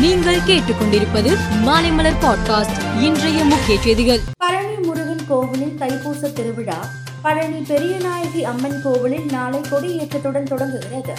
நீங்கள் கேட்டுக்கொண்டிருப்பது மாலைமலர் பாட்காஸ்ட் இன்றைய முக்கிய செய்திகள். பழனி முருகன் கோவிலில் தைப்பூச திருவிழா. பழனி பெரியநாயகி அம்மன் கோவிலில் நாளை கொடியேற்றத்துடன் தொடங்குகிறது.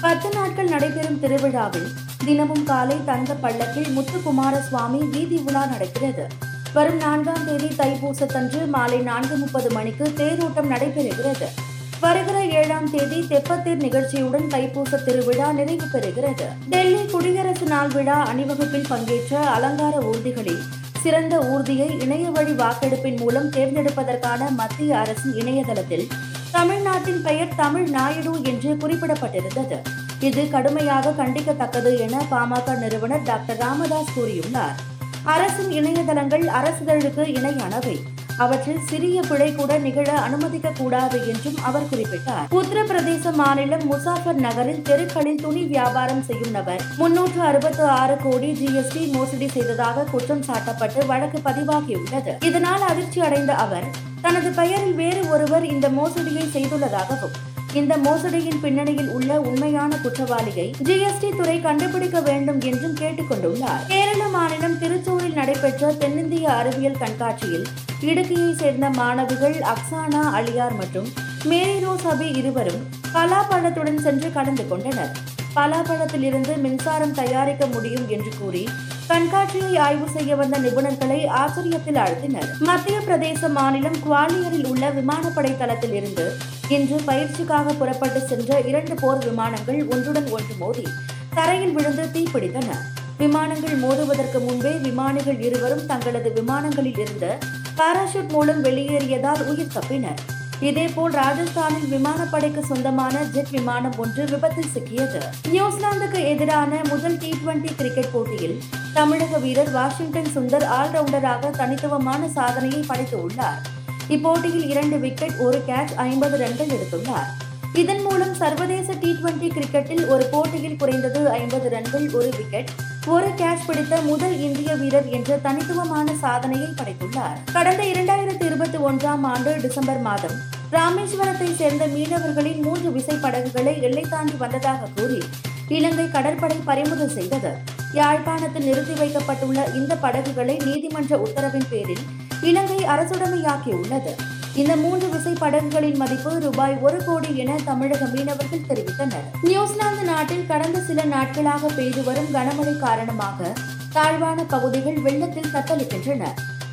பத்து நாட்கள் நடைபெறும் திருவிழாவில் தினமும் காலை தங்க பள்ளக்கில் முத்துக்குமார சுவாமி வீதி உலா நடக்கிறது. வரும் நான்காம் தேதி தைப்பூசத்தன்று மாலை நான்கு முப்பது மணிக்கு தேரோட்டம் நடைபெறுகிறது. வருகிற ஏழாம் தேதி தெப்பத்தீர் நிகழ்ச்சியுடன் தைப்பூச திருவிழா நிறைவு பெறுகிறது. டெல்லி குடியரசு நாள் விழா அணிவகுப்பில் பங்கேற்ற அலங்கார ஊர்திகளில் சிறந்த ஊர்தியை இணைய வழி வாக்கெடுப்பின் மூலம் தேர்ந்தெடுப்பதற்கான மத்திய அரசின் இணையதளத்தில் தமிழ்நாட்டின் பெயர் தமிழ் நாயுடு என்று குறிப்பிடப்பட்டிருந்தது. இது கடுமையாக கண்டிக்கத்தக்கது என பாமக நிறுவனர் டாக்டர் ராமதாஸ் கூறியுள்ளார். அரசின் இணையதளங்கள் அரசிதழுக்கு இணையானவை. அவற்றில் சிறிய பிழை கூட நிகழ அனுமதிக்க கூடாது என்றும் அவர் குறிப்பிட்டார். உத்தரப்பிரதேச மாநிலம் முசாஃபர் நகரில் தெருக்களில் துணி வியாபாரம் செய்யும் நபர் முன்னூற்று அறுபத்து ஆறு கோடி ஜிஎஸ்டி மோசடி செய்ததாக குற்றம் சாட்டப்பட்டு வழக்கு பதிவாகியுள்ளது. இதனால் அதிர்ச்சி அடைந்த அவர் தனது பெயரில் வேறு ஒருவர் இந்த மோசடியை செய்துள்ளதாகவும் இந்த மோசடியின் பின்னணியில் உள்ள உண்மையான குற்றவாளியை ஜிஎஸ்டி துறை கண்டுபிடிக்க வேண்டும் என்றும் கேட்டுக்கொண்டுள்ளார். கேரள மாநிலம் திருச்சூரில் நடைபெற்ற தென்னிந்திய அறிவியல் கண்காட்சியில் இடுக்கியை சேர்ந்த மாணவிகள் அக்சானா அலியார் மற்றும் மேரி ரோஸ் அபி இருவரும் பலாப்பழத்துடன் சென்று கலந்து கொண்டனர். பலாப்பழத்திலிருந்து மின்சாரம் தயாரிக்க முடியும் என்று கூறி கண்காட்சியை ஆய்வு செய்ய வந்த நிபுணர்களை ஆச்சரியத்தில் ஆழ்த்தினர் மத்திய பிரதேச மாநிலம் குவாலியரில் உள்ள விமானப்படை தளத்தில் இருந்து இன்று பயிற்சிக்காக புறப்பட்டு சென்ற இரண்டு போர் விமானங்கள் ஒன்றுடன் ஒன்று மோதி தரையில் விழுந்து தீப்பிடித்தன. விமானங்கள் மோதுவதற்கு முன்பே விமானிகள் இருவரும் தங்களது விமானங்களில் இருந்து பாராசூட் மூலம் வெளியேறியதால் உயிர் தப்பினர். இதேபோல் ராஜஸ்தானில் விமானப்படைக்கு சொந்தமான ஜெட் விமானம் ஒன்று விபத்தில் சிக்கியது. நியூசிலாந்துக்கு எதிரான முதல் டி டுவெண்டி கிரிக்கெட் போட்டியில் தமிழக வீரர் வாஷிங்டன் சுந்தர் ஆல்ரவுண்டராக தனித்துவமான சாதனையை படைத்துள்ளார் இப்போட்டியில் இரண்டு விக்கெட் ஒரு கேட்ச் ஐம்பது ரன்கள் எடுத்துள்ளார். இதன் மூலம் சர்வதேச டி டுவெண்டி கிரிக்கெட்டில் ஒரு போட்டியில் குறைந்தது ஐம்பது ரன்கள் ஒரு விக்கெட் ஒரு கேட்ச் பிடித்த முதல் இந்திய வீரர் என்ற தனித்துவமான சாதனையை படைத்துள்ளார். கடந்த இரண்டாயிரத்தி இருபத்தி ஒன்றாம் ஆண்டு டிசம்பர் மாதம் ராமேஸ்வரத்தை சேர்ந்த மீனவர்களின் மூன்று விசைப்படகுகளை எல்லை தாண்டி வந்ததாக கூறி இலங்கை கடற்படை பறிமுதல் செய்தது. யாழ்ப்பாணத்தில் நிறுத்தி வைக்கப்பட்டுள்ள இந்த படகுகளை நீதிமன்ற உத்தரவின் பேரில் இலங்கை அரசுடைமையாக்கியுள்ளது. இந்த மூன்று விசை படகுகளின் மதிப்பு ரூபாய் ஒரு கோடி என தமிழக மீனவர்கள் தெரிவித்தனர். நியூசிலாந்து நாட்டில் கடந்த சில நாட்களாக பெய்து வரும் கனமழை காரணமாக தாழ்வான பகுதிகள் வெள்ளத்தில் தத்தளிக்கின்றன.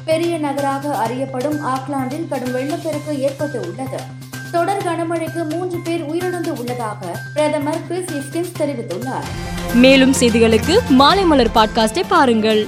பெரிய நகராக அறியப்படும் ஆக்லாந்தில் கடும் வெள்ளப்பெருக்கு ஏற்பட்டு உள்ளது. தொடர் கனமழைக்கு மூன்று பேர் உயிரிழந்து உள்ளதாக பிரதமர் கிறிஸ் இஸ்கின்ஸ் தெரிவித்துள்ளார். மேலும் செய்திகளுக்கு மாலை மலர் பாட்காஸ்டை பாருங்கள்.